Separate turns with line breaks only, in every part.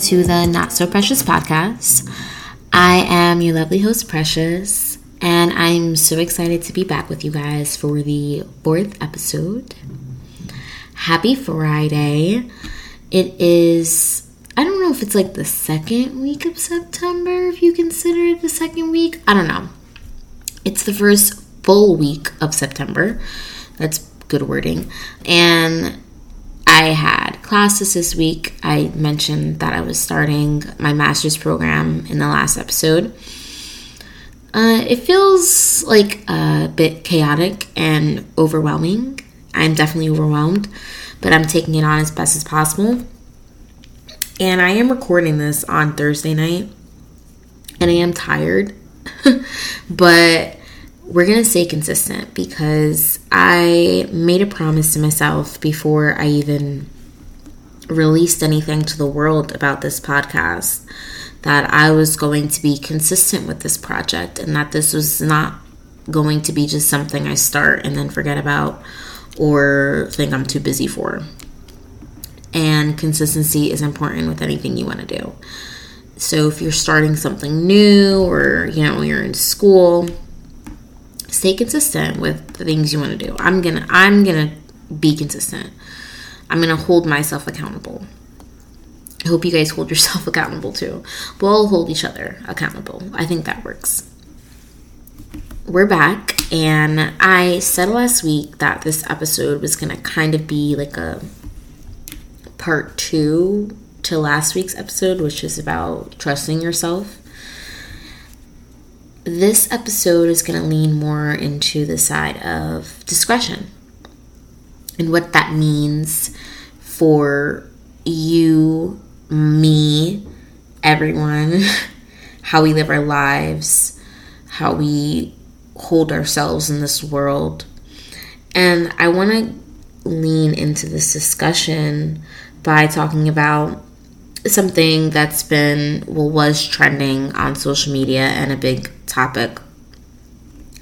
to the Not So Precious podcast. I am your lovely host, Precious, and I'm so excited to be back with you guys for the fourth episode. Happy Friday. It is, I don't know if it's like the second week of September, if you consider it the second week. I don't know. It's the first full week of September. That's good wording. And I had classes this week. I mentioned that I was starting my master's program in the last episode. Uh, it feels like a bit chaotic and overwhelming. I'm definitely overwhelmed, but I'm taking it on as best as possible. And I am recording this on Thursday night, and I am tired, but we're going to stay consistent because I made a promise to myself before I even released anything to the world about this podcast that I was going to be consistent with this project and that this was not going to be just something I start and then forget about or think I'm too busy for. And consistency is important with anything you want to do. So if you're starting something new or you know you're in school, stay consistent with the things you want to do. I'm going to I'm going to be consistent. I'm going to hold myself accountable. I hope you guys hold yourself accountable too. We'll hold each other accountable. I think that works. We're back, and I said last week that this episode was going to kind of be like a part two to last week's episode, which is about trusting yourself this episode is going to lean more into the side of discretion and what that means for you, me, everyone, how we live our lives, how we hold ourselves in this world. And I want to lean into this discussion by talking about something that's been, well, was trending on social media and a big topic.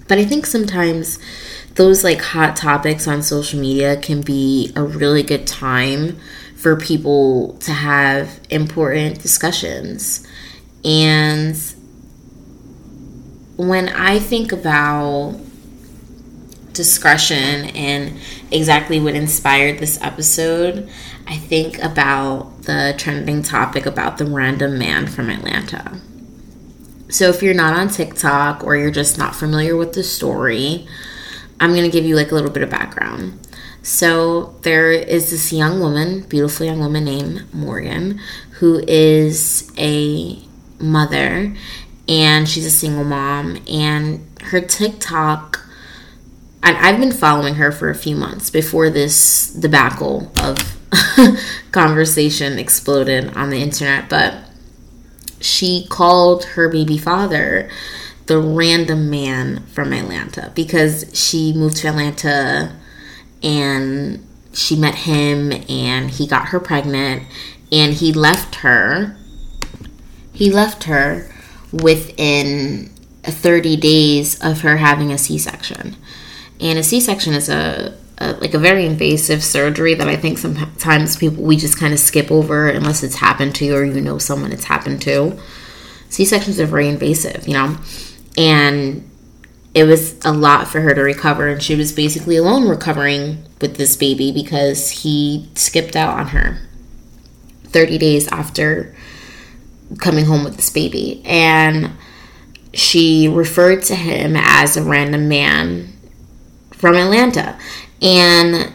But I think sometimes those like hot topics on social media can be a really good time for people to have important discussions. And when I think about discretion and exactly what inspired this episode, I think about the trending topic about the random man from Atlanta. So if you're not on TikTok or you're just not familiar with the story, I'm going to give you like a little bit of background. So there is this young woman, beautiful young woman named Morgan, who is a mother and she's a single mom and her TikTok and I've been following her for a few months before this debacle of conversation exploded on the internet, but she called her baby father the random man from Atlanta because she moved to Atlanta and she met him and he got her pregnant and he left her he left her within 30 days of her having a C-section. And a C-section is a, a, like a very invasive surgery that I think sometimes people we just kind of skip over unless it's happened to you or you know someone it's happened to. C-sections are very invasive, you know, and it was a lot for her to recover, and she was basically alone recovering with this baby because he skipped out on her 30 days after coming home with this baby, and she referred to him as a random man from Atlanta. And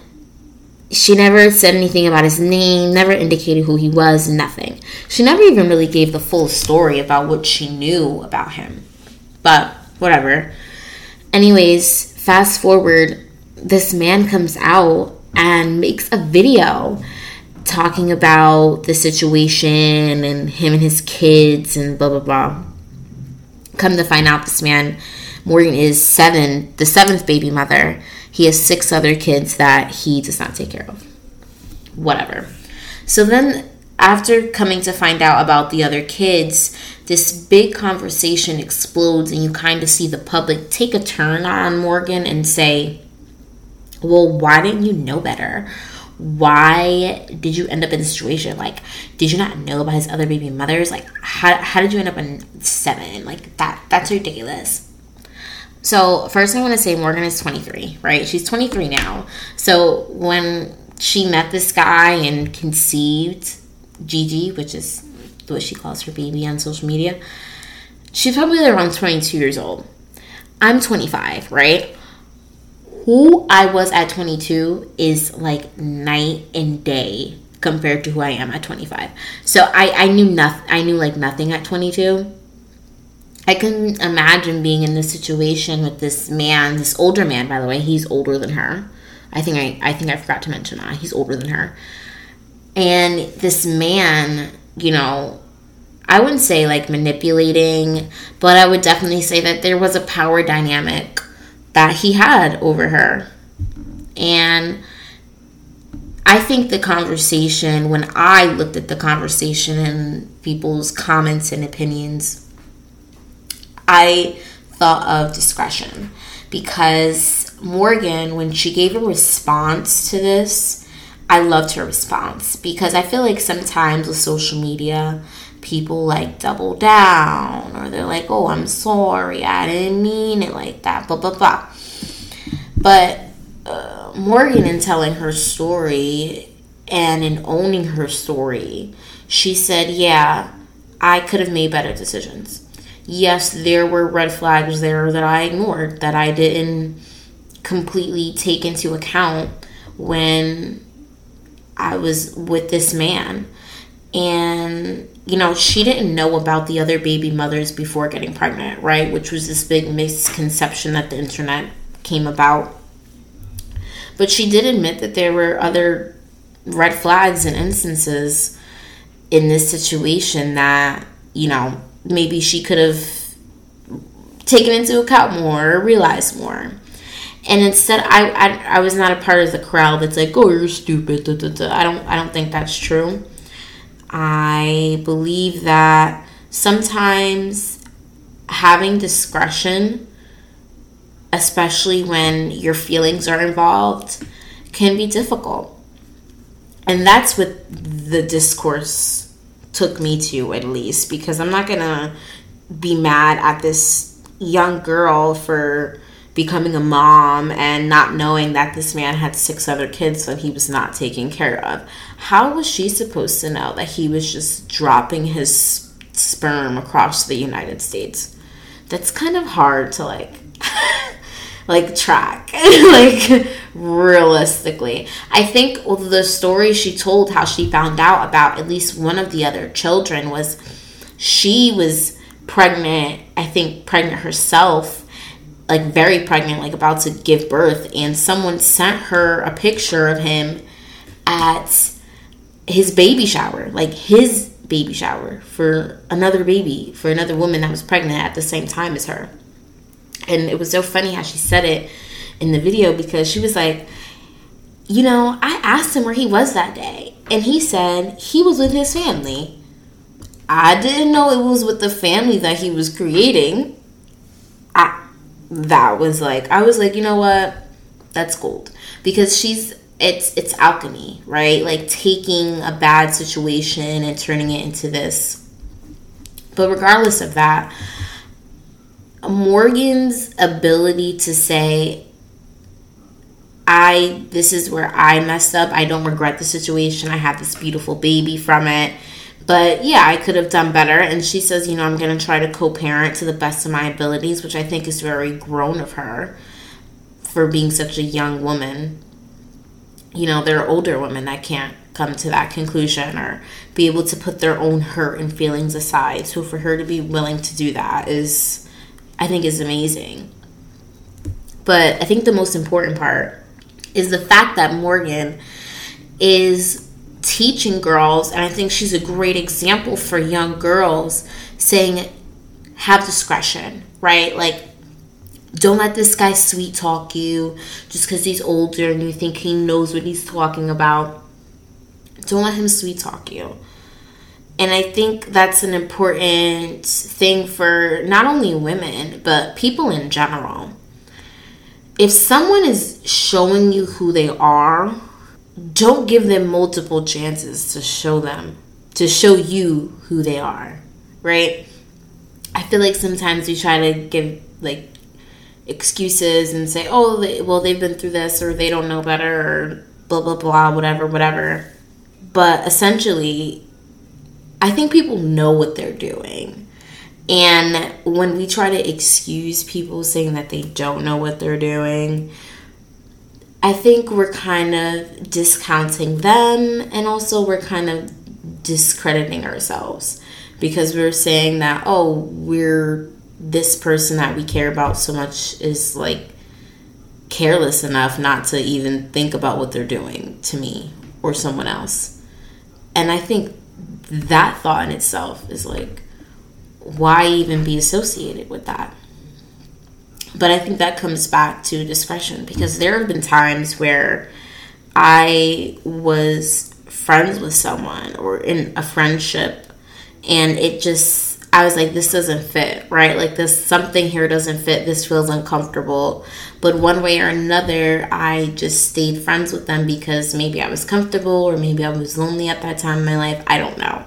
she never said anything about his name, never indicated who he was, nothing. She never even really gave the full story about what she knew about him. But whatever. Anyways, fast forward, this man comes out and makes a video talking about the situation and him and his kids and blah blah blah. Come to find out, this man Morgan is seven, the seventh baby mother. He has six other kids that he does not take care of. Whatever. So then, after coming to find out about the other kids, this big conversation explodes, and you kind of see the public take a turn on Morgan and say, Well, why didn't you know better? why did you end up in this situation? Like, did you not know about his other baby mothers? Like, how, how did you end up in seven? Like, that that's ridiculous. So, first, I want to say Morgan is 23, right? She's 23 now. So, when she met this guy and conceived Gigi, which is what she calls her baby on social media, she's probably around 22 years old. I'm 25, right? who I was at 22 is like night and day compared to who I am at 25. So I, I knew nothing. I knew like nothing at 22. I can imagine being in this situation with this man, this older man, by the way. He's older than her. I think I, I think I forgot to mention that. He's older than her. And this man, you know, I wouldn't say like manipulating, but I would definitely say that there was a power dynamic that he had over her. And I think the conversation, when I looked at the conversation and people's comments and opinions, I thought of discretion because Morgan, when she gave a response to this, I loved her response because I feel like sometimes with social media, people like double down or they're like, oh, I'm sorry, I didn't mean it like that, blah, blah, blah. But uh, Morgan, in telling her story and in owning her story, she said, yeah, I could have made better decisions. Yes, there were red flags there that I ignored, that I didn't completely take into account when I was with this man. And you know, she didn't know about the other baby mothers before getting pregnant, right? Which was this big misconception that the internet came about. But she did admit that there were other red flags and instances in this situation that, you know, maybe she could have taken into account more or realized more. And instead, I, I I was not a part of the crowd that's like, "Oh, you're stupid." Da, da, da. I don't I don't think that's true. I believe that sometimes having discretion, especially when your feelings are involved, can be difficult. And that's what the discourse took me to, at least, because I'm not gonna be mad at this young girl for becoming a mom and not knowing that this man had six other kids that he was not taking care of. How was she supposed to know that he was just dropping his sperm across the United States? That's kind of hard to like like track like realistically. I think the story she told how she found out about at least one of the other children was she was pregnant, I think pregnant herself like very pregnant, like about to give birth, and someone sent her a picture of him at his baby shower, like his baby shower for another baby, for another woman that was pregnant at the same time as her. And it was so funny how she said it in the video because she was like, you know, I asked him where he was that day, and he said he was with his family. I didn't know it was with the family that he was creating. I that was like I was like, you know what? That's gold. Because she's it's it's alchemy, right? Like taking a bad situation and turning it into this. But regardless of that, Morgan's ability to say I this is where I messed up. I don't regret the situation. I have this beautiful baby from it. But yeah, I could have done better. And she says, you know, I'm going to try to co parent to the best of my abilities, which I think is very grown of her for being such a young woman. You know, there are older women that can't come to that conclusion or be able to put their own hurt and feelings aside. So for her to be willing to do that is, I think, is amazing. But I think the most important part is the fact that Morgan is teaching girls, and I think she's a great example for young girls saying, have discretion, right? Like, don't let this guy sweet talk you just because he's older and you think he knows what he's talking about. Don't let him sweet talk you. And I think that's an important thing for not only women, but people in general. If someone is showing you who they are, don't give them multiple chances to show them, to show you who they are, right? I feel like sometimes we try to give like excuses and say, oh, they, well, they've been through this or they don't know better or blah, blah, blah, whatever, whatever. But essentially, I think people know what they're doing. And when we try to excuse people saying that they don't know what they're doing, I think we're kind of discounting them and also we're kind of discrediting ourselves because we're saying that, oh, we're this person that we care about so much is like careless enough not to even think about what they're doing to me or someone else. And I think that thought in itself is like, why even be associated with that? But I think that comes back to discretion because there have been times where I was friends with someone or in a friendship and it just I was like, this doesn't fit, right? Like, this something here doesn't fit. This feels uncomfortable. But one way or another, I just stayed friends with them because maybe I was comfortable or maybe I was lonely at that time in my life. I don't know.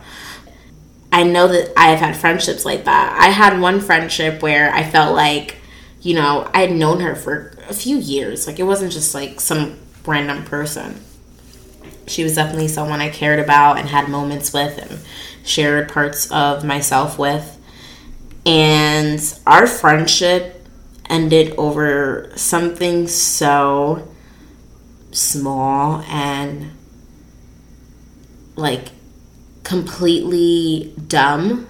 I know that I have had friendships like that. I had one friendship where I felt like, you know, I had known her for a few years. Like, it wasn't just like some random person. She was definitely someone I cared about and had moments with and shared parts of myself with. And our friendship ended over something so small and like completely dumb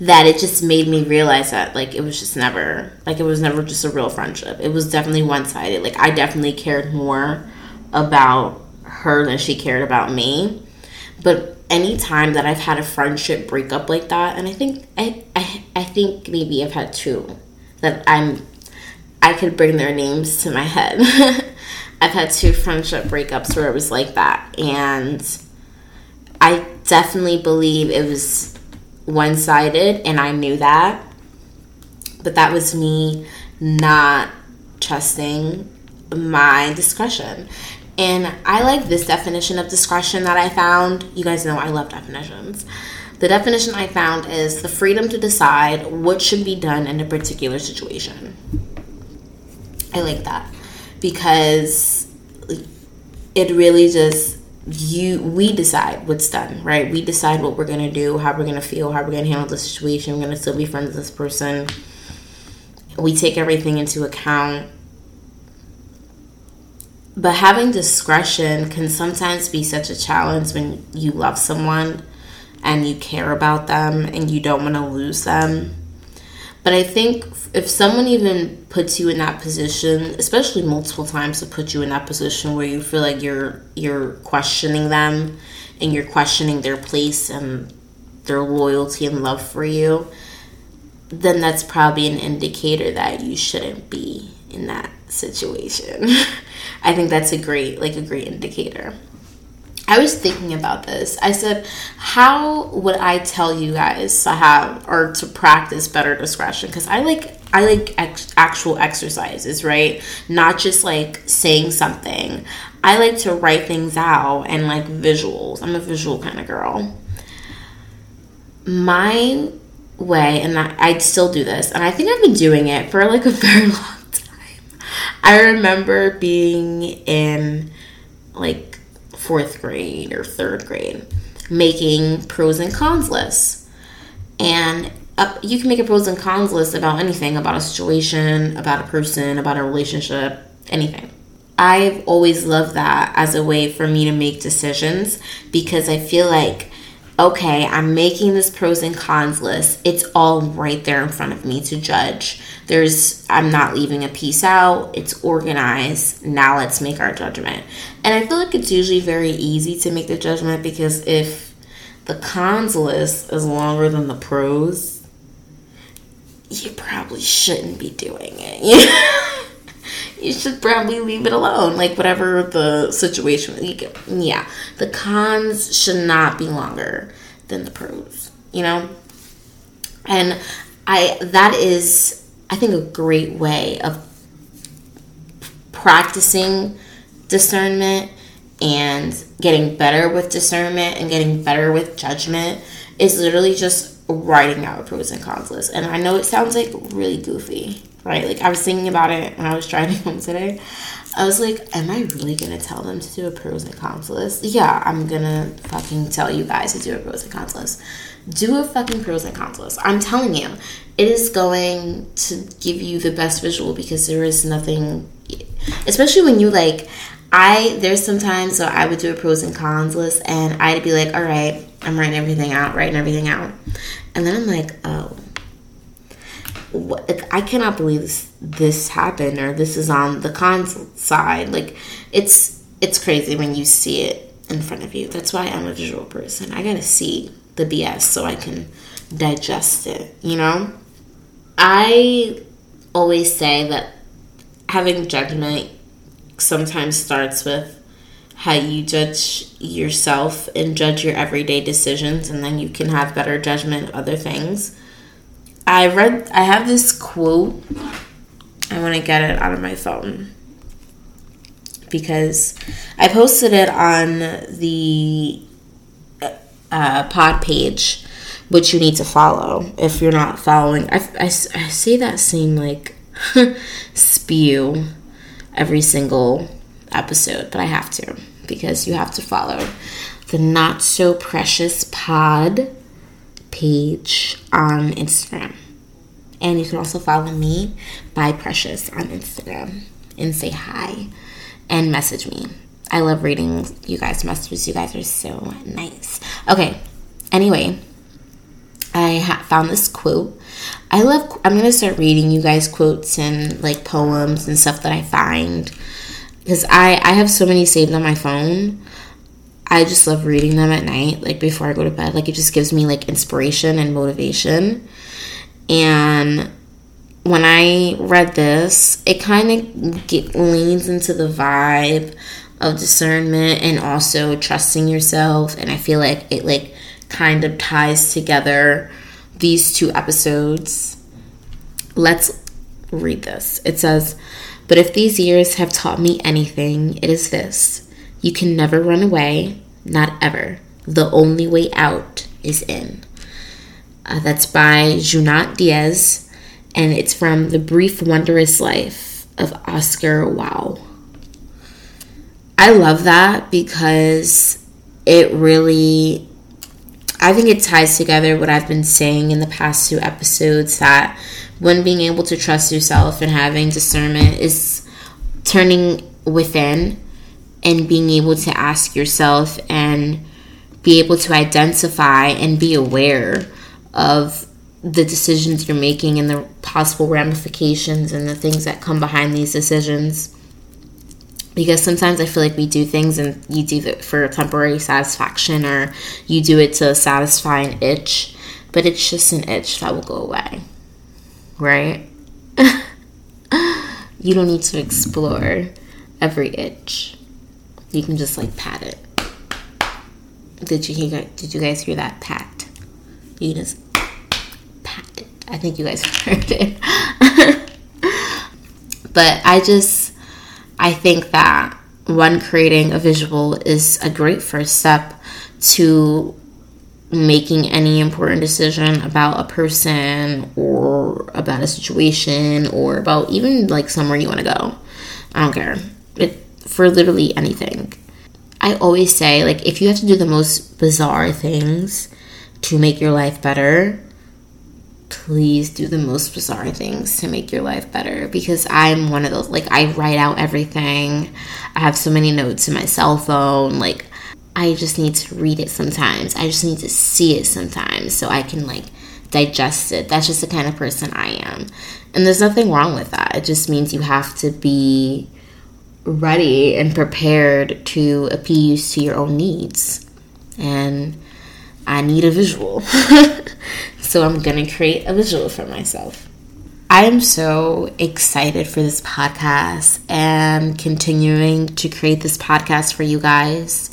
that it just made me realize that like it was just never like it was never just a real friendship. It was definitely one-sided. Like I definitely cared more about her than she cared about me. But any time that I've had a friendship breakup like that, and I think I, I I think maybe I've had two that I'm I could bring their names to my head. I've had two friendship breakups where it was like that, and I definitely believe it was one sided, and I knew that. But that was me not trusting my discretion. And I like this definition of discretion that I found. You guys know I love definitions. The definition I found is the freedom to decide what should be done in a particular situation. I like that because it really just you we decide what's done, right? We decide what we're gonna do, how we're gonna feel, how we're gonna handle the situation. We're gonna still be friends with this person. We take everything into account but having discretion can sometimes be such a challenge when you love someone and you care about them and you don't want to lose them. But I think if someone even puts you in that position, especially multiple times to put you in that position where you feel like you're you're questioning them and you're questioning their place and their loyalty and love for you, then that's probably an indicator that you shouldn't be in that situation. I think that's a great like a great indicator. I was thinking about this. I said, how would I tell you guys to have or to practice better discretion? Because I like I like ex- actual exercises, right? Not just like saying something. I like to write things out and like visuals. I'm a visual kind of girl. My way, and I, I still do this, and I think I've been doing it for like a very long I remember being in like fourth grade or third grade making pros and cons lists. And you can make a pros and cons list about anything, about a situation, about a person, about a relationship, anything. I've always loved that as a way for me to make decisions because I feel like okay, I'm making this pros and cons list. It's all right there in front of me to judge. There's I'm not leaving a piece out. It's organized. Now let's make our judgment. And I feel like it's usually very easy to make the judgment because if the cons list is longer than the pros, you probably shouldn't be doing it. you should probably leave it alone. Like whatever the situation. yeah, the cons should not be longer than the pros. You know, and I that is I think a great way of practicing discernment and getting better with discernment and getting better with judgment is literally just writing out a pros and cons list. And I know it sounds like really goofy, right? Like I was thinking about it when I was driving home today. I was like, am I really gonna tell them to do a pros and cons list? Yeah, I'm gonna fucking tell you guys to do a pros and cons list. Do a fucking pros and cons list. I'm telling you, it is going to give you the best visual because there is nothing, especially when you like. I there's sometimes so I would do a pros and cons list and I'd be like, all right, I'm writing everything out, writing everything out, and then I'm like, oh, what, I cannot believe this, this happened or this is on the cons side. Like it's it's crazy when you see it in front of you. That's why I'm a visual person. I gotta see the BS so I can digest it. You know, I always say that having judgment sometimes starts with how you judge yourself and judge your everyday decisions, and then you can have better judgment of other things. I read, I have this quote. I want to get it out of my phone because I posted it on the uh, pod page, which you need to follow if you're not following. I, I, I say that same like spew every single episode, but I have to because you have to follow the Not So Precious Pod page on Instagram. And you can also follow me by Precious on Instagram and say hi and message me. I love reading you guys' messages. You guys are so nice. Okay, anyway, I ha- found this quote. I love, I'm going to start reading you guys' quotes and like poems and stuff that I find because I I have so many saved on my phone. I just love reading them at night, like before I go to bed. Like it just gives me like inspiration and motivation. And when I read this, it kind of leans into the vibe of discernment and also trusting yourself. And I feel like it like kind of ties together these two episodes. Let's read this. It says, but if these years have taught me anything, it is this you can never run away, not ever. The only way out is in. Uh, that's by Junot Diaz, and it's from The Brief Wondrous Life of Oscar Wao. I love that because it really, I think it ties together what I've been saying in the past two episodes that when being able to trust yourself and having discernment is turning within and being able to ask yourself and be able to identify and be aware of the decisions you're making and the possible ramifications and the things that come behind these decisions. Because sometimes I feel like we do things and you do it for temporary satisfaction or you do it to satisfy an itch, but it's just an itch that will go away right? you don't need to explore every itch. You can just like pat it. Did you? Did you guys hear that pat? You just pat it. I think you guys heard it. but I just, I think that one creating a visual is a great first step to making any important decision about a person or about a situation or about even like somewhere you want to go. I don't care. It for literally anything. I always say like if you have to do the most bizarre things to make your life better, please do the most bizarre things to make your life better because I'm one of those like I write out everything. I have so many notes in my cell phone like I just need to read it sometimes. I just need to see it sometimes so I can like digest it. That's just the kind of person I am. And there's nothing wrong with that. It just means you have to be ready and prepared to appease to your own needs. And I need a visual. so I'm going to create a visual for myself. I am so excited for this podcast and continuing to create this podcast for you guys.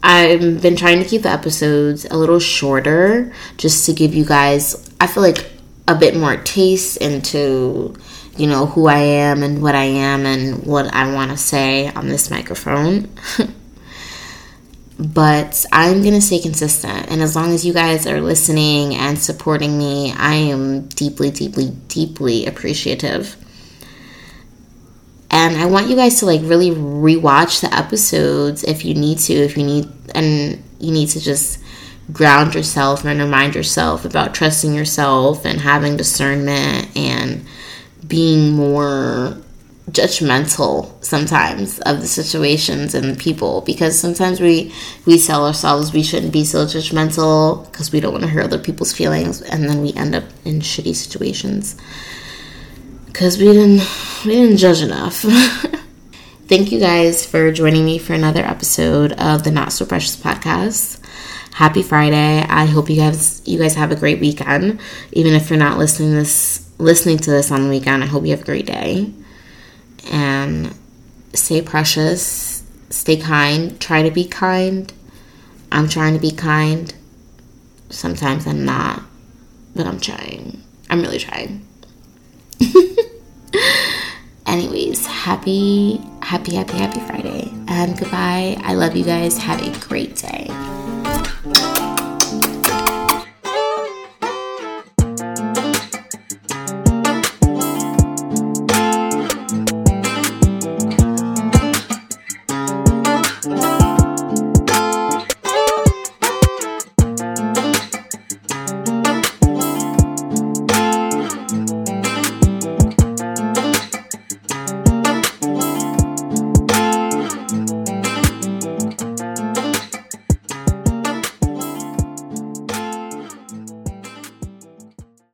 I've been trying to keep the episodes a little shorter just to give you guys, I feel like, a bit more taste into, you know, who I am and what I am and what I want to say on this microphone. but I'm going to stay consistent. And as long as you guys are listening and supporting me, I am deeply, deeply, deeply appreciative. And I want you guys to like really rewatch the episodes if you need to, if you need, and you need to just ground yourself and remind yourself about trusting yourself and having discernment and being more judgmental sometimes of the situations and people because sometimes we we tell ourselves we shouldn't be so judgmental because we don't want to hurt other people's feelings and then we end up in shitty situations. Because we didn't we didn't judge enough. Thank you guys for joining me for another episode of the not so precious podcast. Happy friday. I hope you guys you guys have a great weekend. Even if you're not listening this listening to this on the weekend i hope you have a great day and stay precious, stay kind, try to be kind. I'm trying to be kind. Sometimes I'm not, but I'm trying. I'm really trying. Anyways, happy, happy, happy, happy Friday. And goodbye. I love you guys. Have a great day.